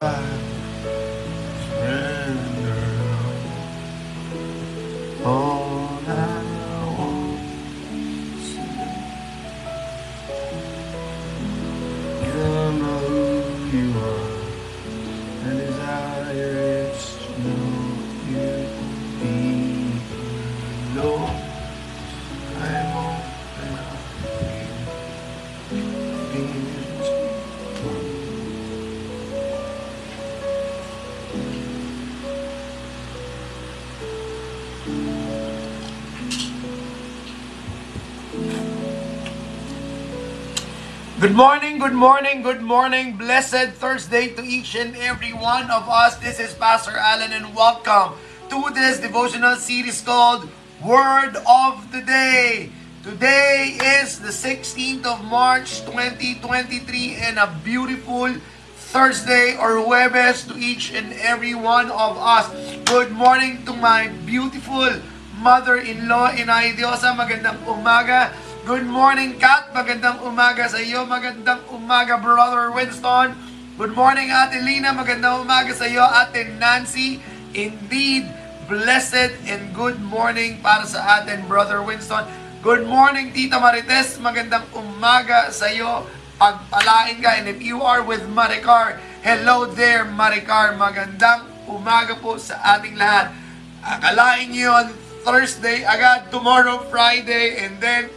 Bye. Good morning, good morning, good morning. Blessed Thursday to each and every one of us. This is Pastor Allen and welcome to this devotional series called Word of the Day. Today is the 16th of March 2023 and a beautiful Thursday or Huwebes to each and every one of us. Good morning to my beautiful mother-in-law, Inay Diosa. Magandang umaga. Good morning, Kat. Magandang umaga sa iyo. Magandang umaga, Brother Winston. Good morning, Ate Lina. Magandang umaga sa iyo, Ate Nancy. Indeed, blessed and good morning para sa atin, Brother Winston. Good morning, Tita Marites. Magandang umaga sa iyo. Pagpalain ka. And if you are with Maricar, hello there, Maricar. Magandang umaga po sa ating lahat. Akalain niyo on Thursday, agad tomorrow, Friday, and then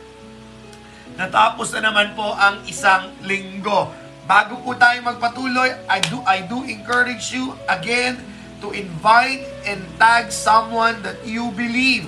Natapos na naman po ang isang linggo. Bago po tayo magpatuloy, I do, I do encourage you again to invite and tag someone that you believe,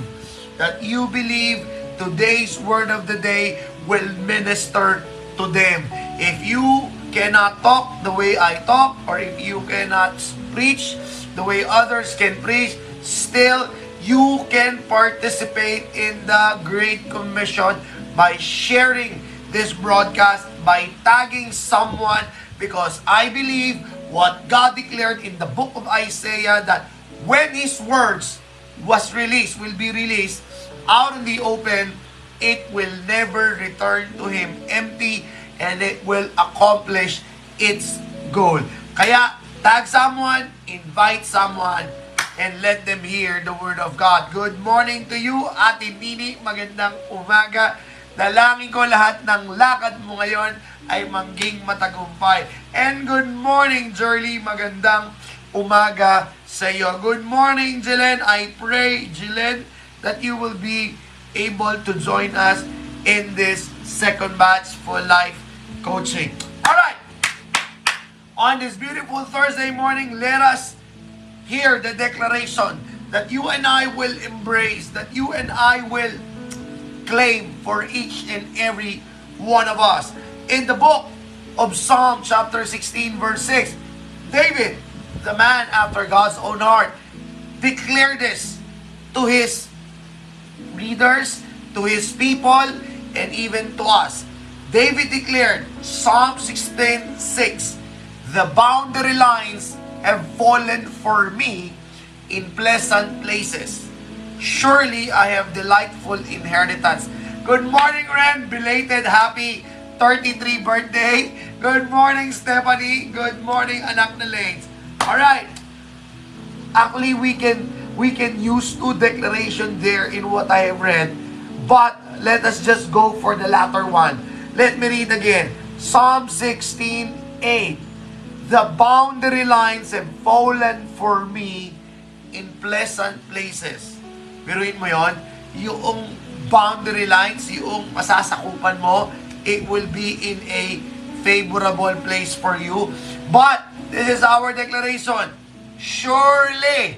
that you believe today's word of the day will minister to them. If you cannot talk the way I talk, or if you cannot preach the way others can preach, still you can participate in the Great Commission by sharing this broadcast, by tagging someone, because I believe what God declared in the book of Isaiah that when His words was released, will be released out in the open, it will never return to Him empty and it will accomplish its goal. Kaya, tag someone, invite someone, and let them hear the Word of God. Good morning to you, Ate Nini. Magandang umaga. Dalangin ko lahat ng lakad mo ngayon ay mangging matagumpay. And good morning, Jerly. Magandang umaga sa iyo. Good morning, Jelen. I pray, Jelen, that you will be able to join us in this second batch for life coaching. All right. On this beautiful Thursday morning, let us hear the declaration that you and I will embrace, that you and I will claim for each and every one of us. In the book of Psalm chapter 16 verse 6, David, the man after God's own heart, declared this to his readers, to his people, and even to us. David declared, Psalm 16, 6, The boundary lines have fallen for me in pleasant places. Surely I have delightful inheritance. Good morning, Ren. Belated happy 33 birthday. Good morning, Stephanie. Good morning, anak na Lanes. Alright. Actually, we can we can use two declaration there in what I have read. But let us just go for the latter one. Let me read again. Psalm 16, 8. The boundary lines have fallen for me in pleasant places. Biruin mo yon, yung boundary lines, yung masasakupan mo, it will be in a favorable place for you. But, this is our declaration. Surely,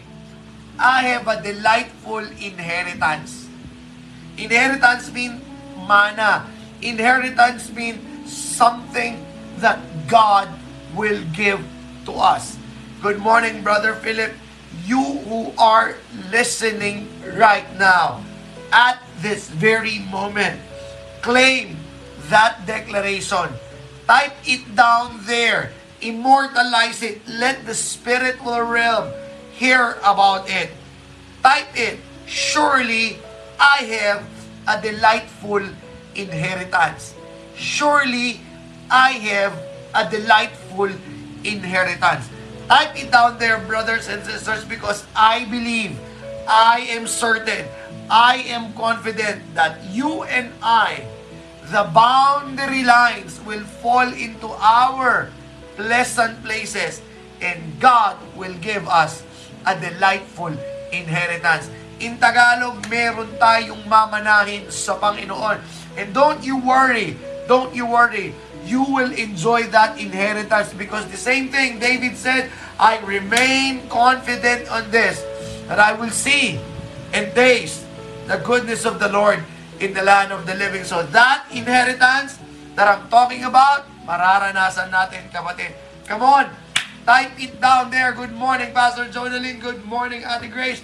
I have a delightful inheritance. Inheritance mean mana. Inheritance mean something that God will give to us. Good morning, Brother Philip you who are listening right now, at this very moment, claim that declaration. Type it down there. Immortalize it. Let the spiritual realm hear about it. Type it. Surely I have a delightful inheritance. Surely I have a delightful inheritance. Type it down there, brothers and sisters, because I believe, I am certain, I am confident that you and I, the boundary lines will fall into our pleasant places and God will give us a delightful inheritance. In Tagalog, meron tayong mamanahin sa Panginoon. And don't you worry, don't you worry, you will enjoy that inheritance because the same thing David said, I remain confident on this, that I will see and taste the goodness of the Lord in the land of the living. So that inheritance that I'm talking about, mararanasan natin kapatid. Come on, type it down there. Good morning, Pastor Jonalyn. Good morning, Ate Grace.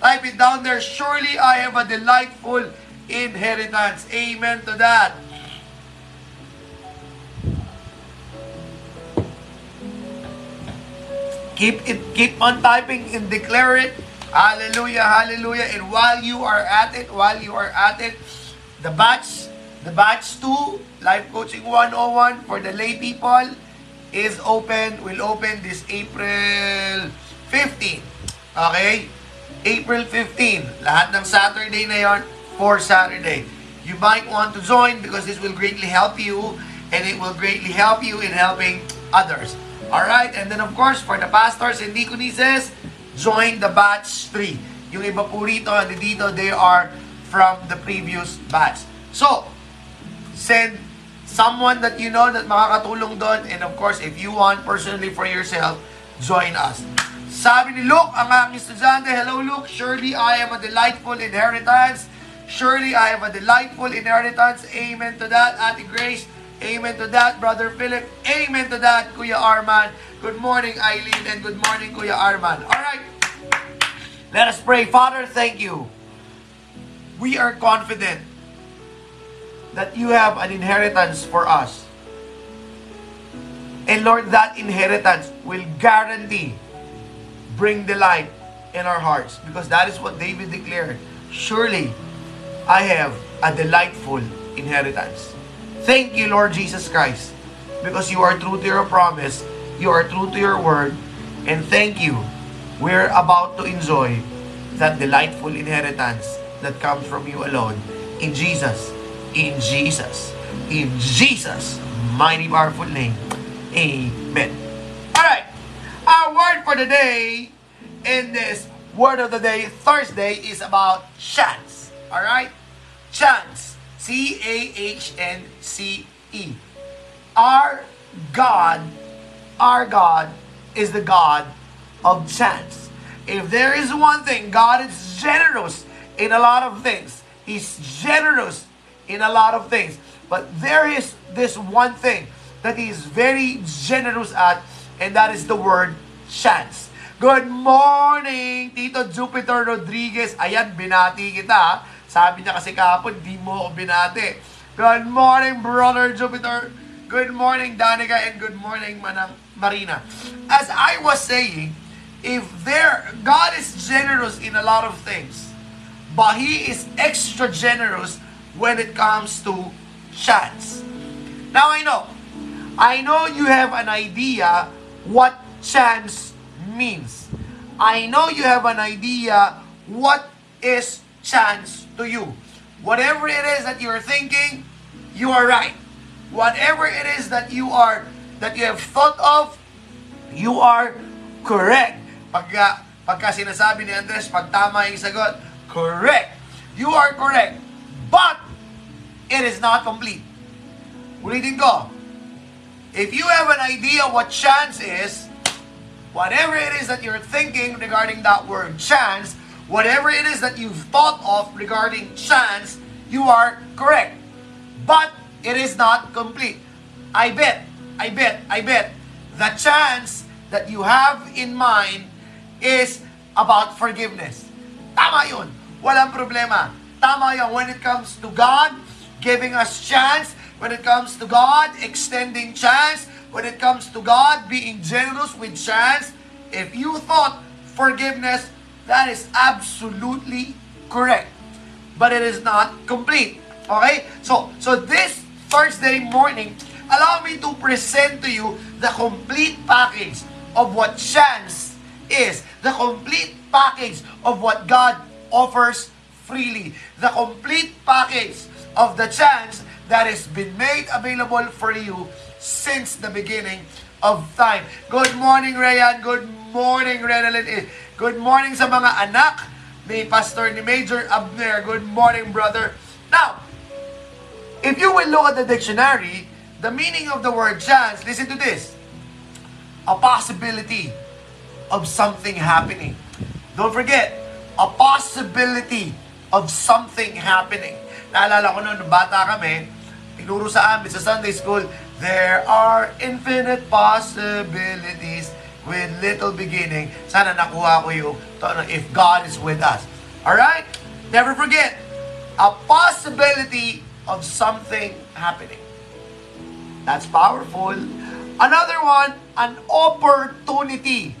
Type it down there. Surely I have a delightful inheritance. Amen to that. Keep it, keep on typing and declare it. Hallelujah, hallelujah. And while you are at it, while you are at it, the batch, the batch 2, Life Coaching 101 for the lay people is open, will open this April 15. Okay? April 15. Lahat ng Saturday na yon for Saturday. You might want to join because this will greatly help you and it will greatly help you in helping others. Alright, and then of course, for the pastors and deaconesses, join the batch 3. Yung iba po rito, dito, they are from the previous batch. So, send someone that you know that makakatulong doon. And of course, if you want personally for yourself, join us. Sabi ni Luke, ang aking estudyante, Hello Luke, surely I am a delightful inheritance. Surely I have a delightful inheritance. Amen to that. Ate Grace, Amen to that, Brother Philip. Amen to that, Kuya Arman. Good morning, Eileen, and good morning, Kuya Arman. All right. Let us pray. Father, thank you. We are confident that you have an inheritance for us. And Lord, that inheritance will guarantee bring delight in our hearts because that is what David declared. Surely, I have a delightful inheritance. Thank you, Lord Jesus Christ, because you are true to your promise, you are true to your word, and thank you. We're about to enjoy that delightful inheritance that comes from you alone. In Jesus, in Jesus, in Jesus' mighty powerful name. Amen. All right. Our word for the day in this word of the day Thursday is about chance. All right? Chance. C-A-H-N-C-E. Our God, our God is the God of chance. If there is one thing, God is generous in a lot of things. He's generous in a lot of things. But there is this one thing that He is very generous at, and that is the word chance. Good morning, Tito Jupiter Rodriguez. Ayan, binati kita. Sabi niya kasi kahapon, di mo ako binati. Good morning, Brother Jupiter. Good morning, Danica, and good morning, Manang Marina. As I was saying, if there, God is generous in a lot of things, but He is extra generous when it comes to chance. Now I know, I know you have an idea what chance means. I know you have an idea what is chance to you. Whatever it is that you're thinking, you are right. Whatever it is that you are that you have thought of, you are correct. Pagka, pagka sinasabi ni Andres, pag tama yung sagot, correct. You are correct. But, it is not complete. Ulitin ko. If you have an idea what chance is, whatever it is that you're thinking regarding that word chance, whatever it is that you've thought of regarding chance, you are correct. But it is not complete. I bet, I bet, I bet, the chance that you have in mind is about forgiveness. Tama yun. Walang problema. Tama yun. When it comes to God, giving us chance, when it comes to God, extending chance, when it comes to God, being generous with chance, if you thought forgiveness That is absolutely correct. But it is not complete. Okay? So, so this Thursday morning, allow me to present to you the complete package of what chance is. The complete package of what God offers freely. The complete package of the chance that has been made available for you since the beginning of time. Good morning, Rayan. Good morning, Renalyn. Good morning sa mga anak ni Pastor ni Major Abner. Good morning, brother. Now, if you will look at the dictionary, the meaning of the word chance, listen to this. A possibility of something happening. Don't forget, a possibility of something happening. Naalala ko noon, nung bata kami, tinuro sa amin sa Sunday school, there are infinite possibilities with little beginning. Sana nakuha ko yung if God is with us. Alright? Never forget, a possibility of something happening. That's powerful. Another one, an opportunity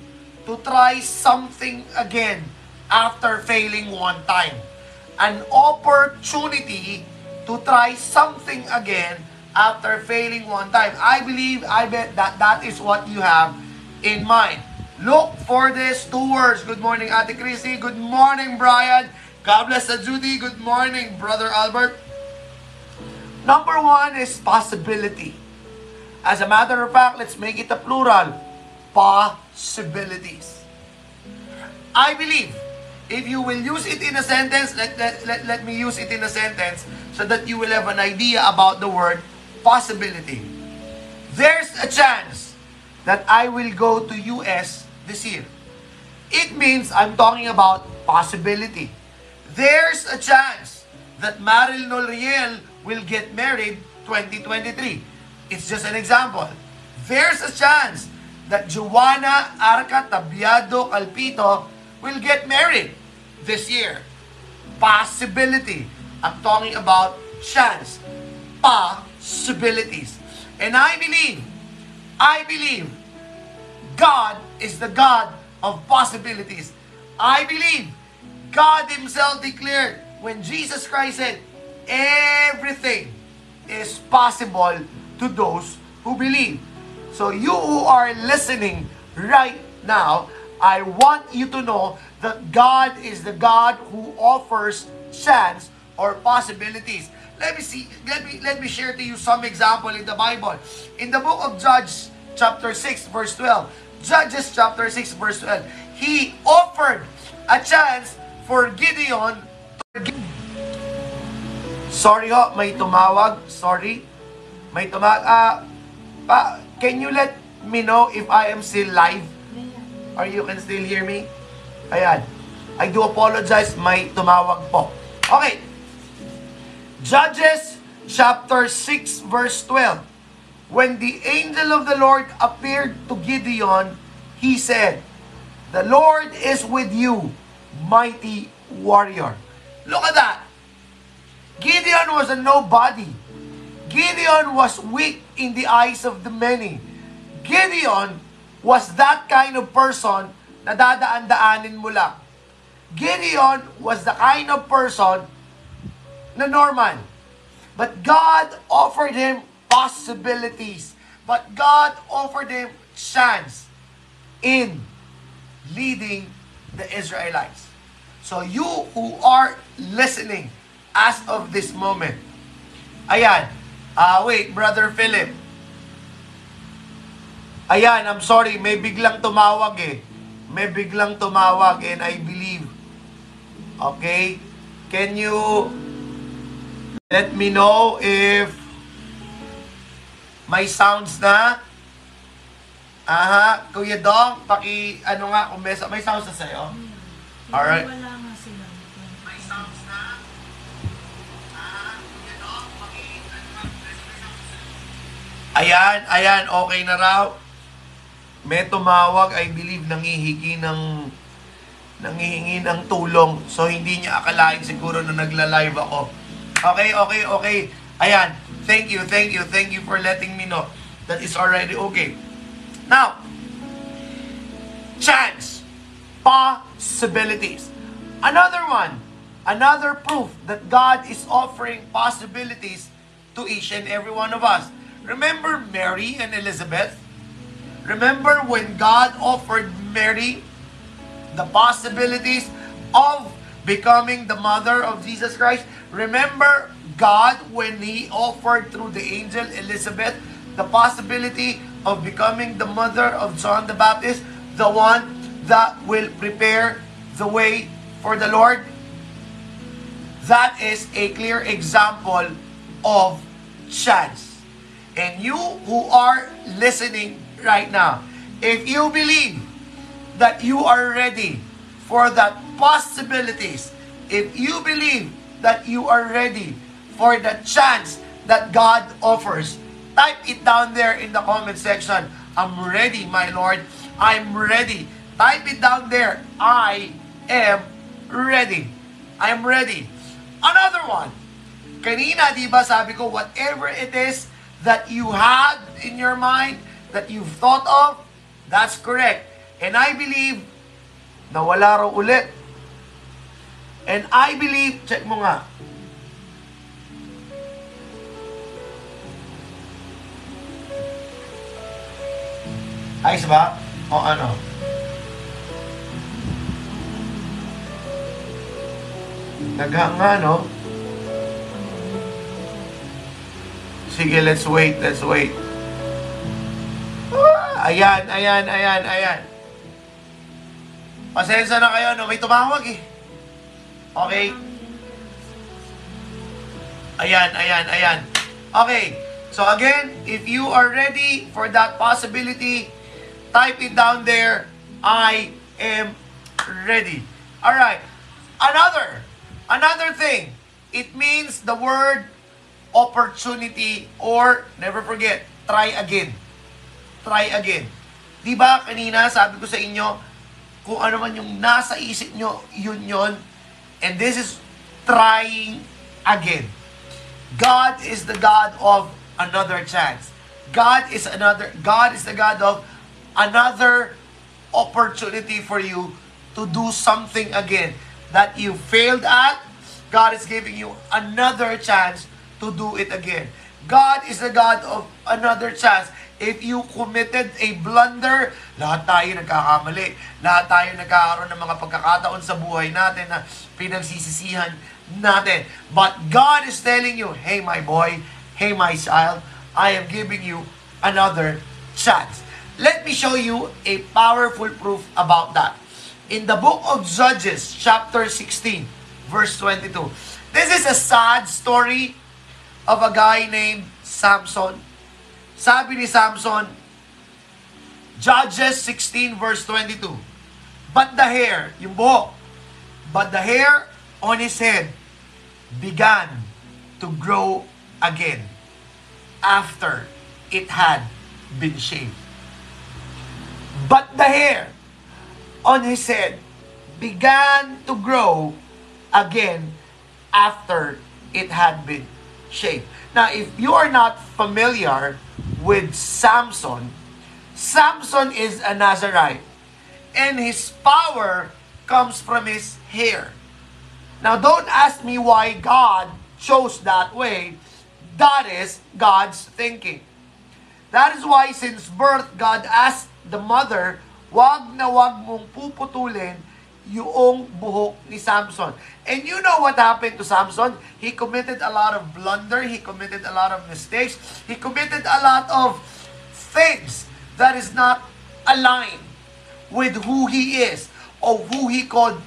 to try something again after failing one time. An opportunity to try something again after failing one time. I believe, I bet that that is what you have in mind. Look for these two words. Good morning, Ate Chrissy. Good morning, Brian. God bless the Judy. Good morning, Brother Albert. Number one is possibility. As a matter of fact, let's make it a plural. Possibilities. I believe if you will use it in a sentence, let, let, let, let me use it in a sentence so that you will have an idea about the word possibility. There's a chance that I will go to US this year. It means I'm talking about possibility. There's a chance that Maril Nolriel will get married 2023. It's just an example. There's a chance that Joanna Arca Tabiado Calpito will get married this year. Possibility. I'm talking about chance. Possibilities. And I believe, I believe, God is the God of possibilities. I believe God Himself declared when Jesus Christ said, everything is possible to those who believe. So you who are listening right now, I want you to know that God is the God who offers chance or possibilities. Let me see, let me let me share to you some example in the Bible. In the book of Judges chapter 6 verse 12. Judges chapter 6 verse 12. He offered a chance for Gideon to Sorry ho, may tumawag. Sorry. May tumawag. Ah, pa, can you let me know if I am still live? Or you can still hear me? Ayan. I do apologize, may tumawag po. Okay. Judges chapter 6 verse 12. When the angel of the Lord appeared to Gideon, he said, The Lord is with you, mighty warrior. Look at that. Gideon was a nobody. Gideon was weak in the eyes of the many. Gideon was that kind of person na dadaan-daanin mo lang. Gideon was the kind of person na normal. But God offered him possibilities. But God offered him chance in leading the Israelites. So you who are listening as of this moment, ayan, ah wait, Brother Philip, ayan, I'm sorry, may biglang tumawag eh. May biglang tumawag and I believe, okay, can you let me know if may sounds na? Aha, Kuya Dong, paki, ano nga, kung may, may sounds na sa'yo? Alright. Wala nga sila. May sounds na? Kuya Dong, paki, ano may sounds na Ayan, ayan, okay na raw. May tumawag, I believe, nangihingi ng nangihingi ng tulong. So, hindi niya akalain siguro na nagla-live ako. Okay, okay, okay. Ayan, thank you, thank you, thank you for letting me know that it's already okay. Now, chance, possibilities. Another one, another proof that God is offering possibilities to each and every one of us. Remember Mary and Elizabeth? Remember when God offered Mary the possibilities of becoming the mother of Jesus Christ? Remember God when He offered through the angel Elizabeth the possibility of becoming the mother of John the Baptist, the one that will prepare the way for the Lord? That is a clear example of chance. And you who are listening right now, if you believe that you are ready for that possibilities, if you believe that you are ready for the chance that God offers, type it down there in the comment section. I'm ready, my Lord. I'm ready. Type it down there. I am ready. I'm ready. Another one. Kanina, di ba sabi ko, whatever it is that you had in your mind, that you've thought of, that's correct. And I believe na wala raw ulit. And I believe, check mo nga, Ayos ba? O ano? Naghanga, no? Sige, let's wait, let's wait. Ah, ayan, ayan, ayan, ayan. Pasensya na kayo, no? May tumawag eh. Okay? Ayan, ayan, ayan. Okay. So again, if you are ready for that possibility, type it down there. I am ready. All right. Another, another thing. It means the word opportunity or never forget, try again. Try again. Di ba kanina sabi ko sa inyo, kung ano man yung nasa isip nyo, yun yun. And this is trying again. God is the God of another chance. God is another God is the God of another opportunity for you to do something again that you failed at. God is giving you another chance to do it again. God is the God of another chance. If you committed a blunder, lahat tayo nagkakamali. Lahat tayo nagkakaroon ng mga pagkakataon sa buhay natin na pinagsisisihan natin. But God is telling you, hey my boy, hey my child, I am giving you another chance. Let me show you a powerful proof about that. In the book of Judges, chapter 16, verse 22. This is a sad story of a guy named Samson. Sabi ni Samson, Judges 16 verse 22. But the hair, yung buhok, but the hair on his head began to grow again after it had been shaved. But the hair on his head began to grow again after it had been shaved. Now, if you are not familiar with Samson, Samson is a Nazarite, and his power comes from his hair. Now, don't ask me why God chose that way. That is God's thinking. That is why since birth, God asked the mother, wag na wag mong puputulin yung buhok ni Samson. And you know what happened to Samson? He committed a lot of blunder. He committed a lot of mistakes. He committed a lot of things that is not aligned with who he is, of who he called,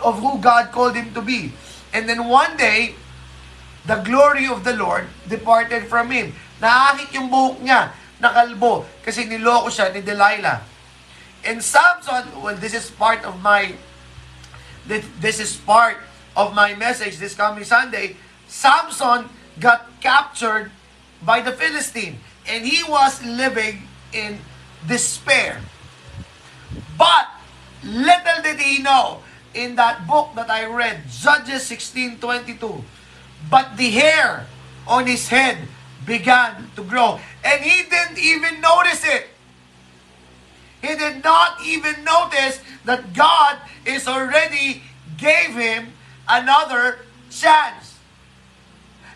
of who God called him to be. And then one day, the glory of the Lord departed from him. Naakit yung buhok niya, nakalbo, kasi niloko siya ni Delilah. And Samson, well, this is part of my, this is part of my message this coming Sunday. Samson got captured by the Philistine, and he was living in despair. But little did he know in that book that I read, Judges 16:22, but the hair on his head began to grow, and he didn't even notice it. He did not even notice that God is already gave him another chance.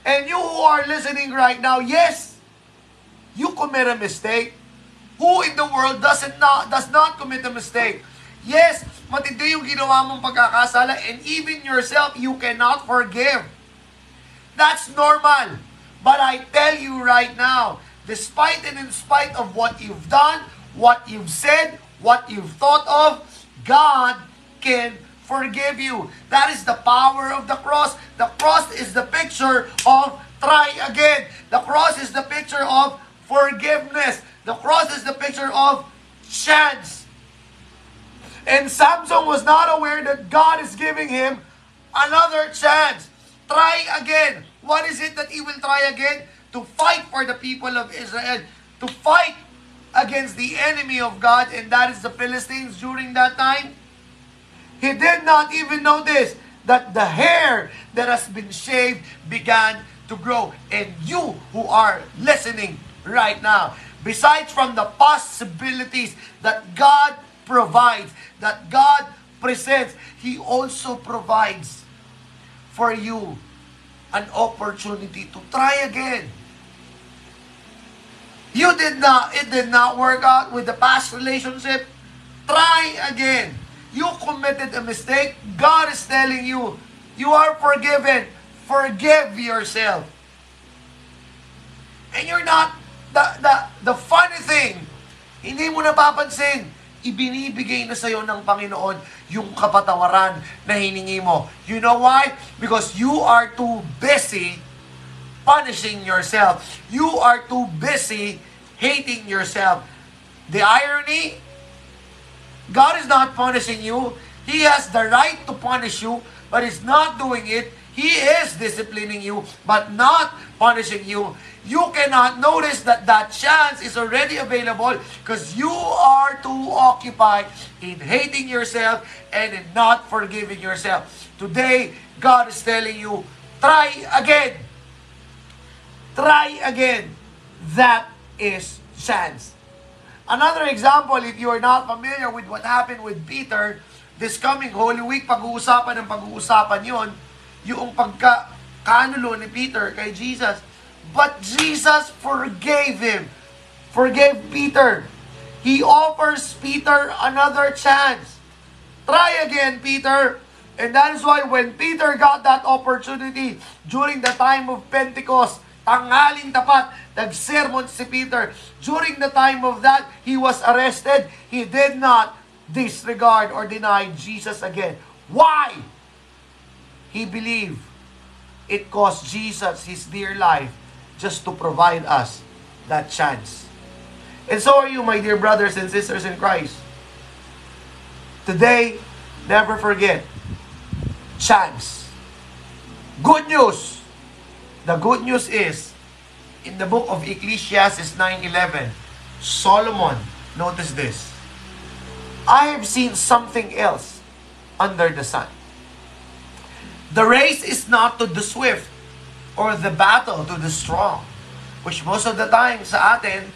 And you who are listening right now, yes, you commit a mistake. Who in the world doesn't not, does not commit a mistake? Yes, matindi yung ginawa mong pagkakasala and even yourself, you cannot forgive. That's normal. But I tell you right now, despite and in spite of what you've done, what you've said, what you've thought of, God can forgive you. That is the power of the cross. The cross is the picture of try again. The cross is the picture of forgiveness. The cross is the picture of chance. And Samson was not aware that God is giving him another chance. Try again. What is it that he will try again? To fight for the people of Israel. To fight against the enemy of God, and that is the Philistines during that time. He did not even notice that the hair that has been shaved began to grow. And you who are listening right now, besides from the possibilities that God provides, that God presents, He also provides for you an opportunity to try again. You did not, it did not work out with the past relationship. Try again. You committed a mistake. God is telling you, you are forgiven. Forgive yourself. And you're not, the, the, the funny thing, hindi mo napapansin, ibinibigay na sa'yo ng Panginoon yung kapatawaran na hiningi mo. You know why? Because you are too busy punishing yourself. You are too busy hating yourself. The irony, God is not punishing you. He has the right to punish you, but He's not doing it. He is disciplining you, but not punishing you. You cannot notice that that chance is already available because you are too occupied in hating yourself and in not forgiving yourself. Today, God is telling you, try again. Try again. That is chance. Another example, if you are not familiar with what happened with Peter, this coming Holy Week, pag-uusapan ng pag-uusapan yon, yung pagka kanulo ni Peter kay Jesus. But Jesus forgave him. Forgave Peter. He offers Peter another chance. Try again, Peter. And that is why when Peter got that opportunity during the time of Pentecost, tanghaling tapat, nag-sermon si Peter. During the time of that, he was arrested. He did not disregard or deny Jesus again. Why? He believed it cost Jesus his dear life just to provide us that chance. And so are you, my dear brothers and sisters in Christ. Today, never forget, chance. Good news. The good news is, in the book of Ecclesiastes 9.11, Solomon, notice this, I have seen something else under the sun. The race is not to the swift or the battle to the strong, which most of the time sa atin,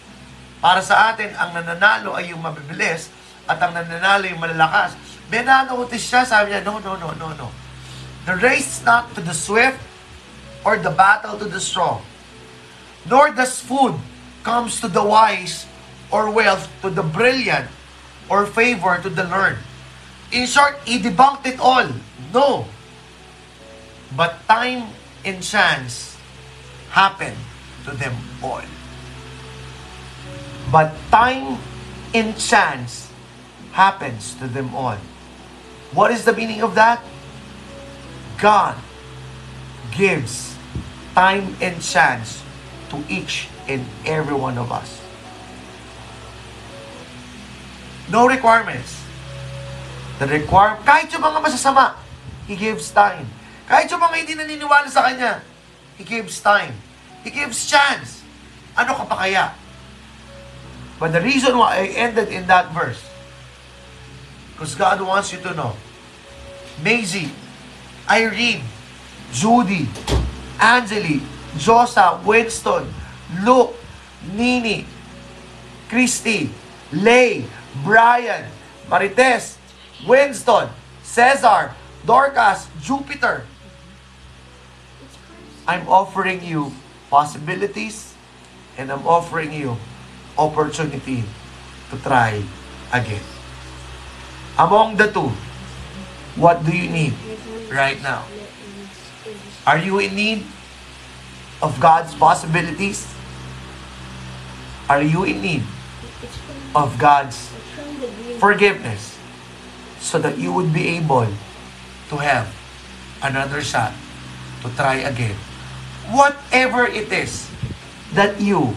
para sa atin, ang nananalo ay yung mabibilis at ang nananalo yung malalakas. May nanotice siya, sabi niya, no, no, no, no, no. The race not to the swift or the battle to the strong, nor does food comes to the wise or wealth to the brilliant or favor to the learned. In short, he debunked it all. No. But time and chance happen to them all. But time and chance happens to them all. What is the meaning of that? God gives time and chance to each and every one of us. No requirements. The require kahit yung mga masasama, He gives time. Kahit yung mga hindi naniniwala sa Kanya, He gives time. He gives chance. Ano ka pa kaya? But the reason why I ended in that verse, because God wants you to know, Maisie, Irene, Judy, Angeli, Josa, Winston, Luke, Nini, Christy, Lay, Brian, Marites, Winston, Cesar, Dorcas, Jupiter. I'm offering you possibilities and I'm offering you opportunity to try again. Among the two, what do you need right now? Are you in need of God's possibilities? Are you in need of God's forgiveness so that you would be able to have another shot to try again? Whatever it is that you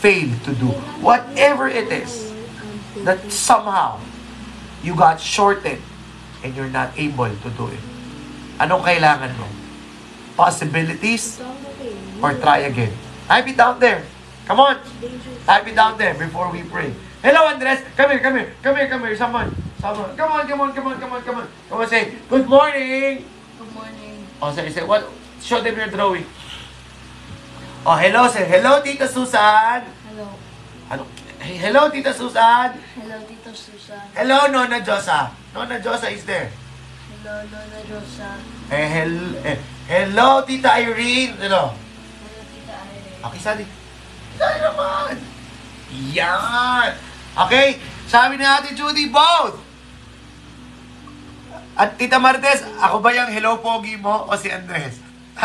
fail to do, whatever it is that somehow you got shorted and you're not able to do it. Anong kailangan mo? Possibilities or try again? Type it down there. Come on. Type it down there before we pray. Hello, Andres. Come here, come here. Come here, come here. Someone. Someone. Come on, come on, come on, come on, come on. Come on, say, good morning. Good morning. Oh, say, say, what? Show them your drawing. Oh, hello, say, hello, Tita Susan. Hello. Ano? Hey, hello, Tita Susan. Hello, Tito Susan. Hello, Nona Josa. Nona Josa is there. Hello, Lola Rosa. Eh, hel eh, hello, Tita Irene. Hello. Hello, Tita Irene. Okay, sali. Sali naman. Yan. Okay, sabi ni Ate Judy, both. At Tita Martes, ako ba yung hello pogi mo o si Andres? The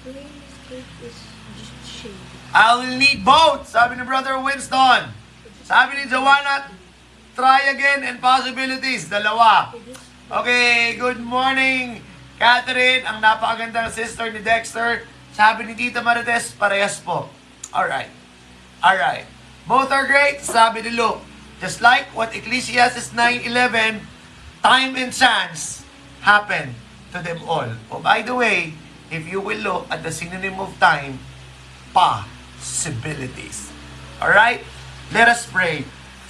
playlist cake is just shade. I will need both, sabi ni Brother Winston. Sabi ni Joanna, try again and possibilities, dalawa. Okay, good morning, Catherine, ang napakagandang sister ni Dexter. Sabi ni Tita Marites, parehas po. Alright. Alright. Both are great, sabi ni Luke. Just like what Ecclesiastes 9.11, time and chance happen to them all. Oh, by the way, if you will look at the synonym of time, possibilities. Alright? Let us pray.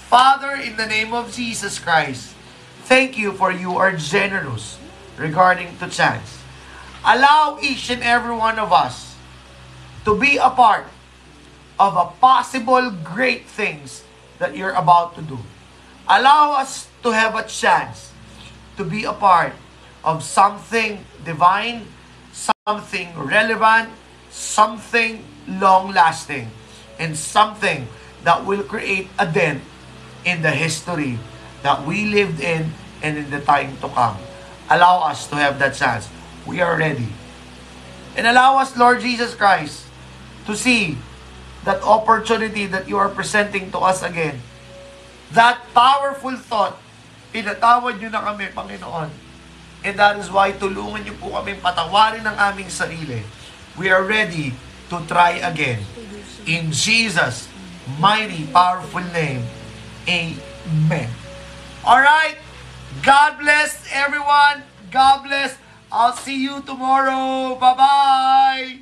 Father, in the name of Jesus Christ, thank you for you are generous regarding to chance. Allow each and every one of us to be a part of a possible great things that you're about to do. Allow us to have a chance to be a part of something divine, something relevant, something long lasting, and something that will create a dent in the history that we lived in and in the time to come. Allow us to have that chance. We are ready. And allow us, Lord Jesus Christ, to see that opportunity that you are presenting to us again. That powerful thought, pinatawad nyo na kami, Panginoon. And that is why tulungan niyo po kami patawarin ang aming sarili. We are ready to try again. In Jesus' mighty, powerful name. Amen. Alright. God bless everyone. God bless. I'll see you tomorrow. Bye-bye.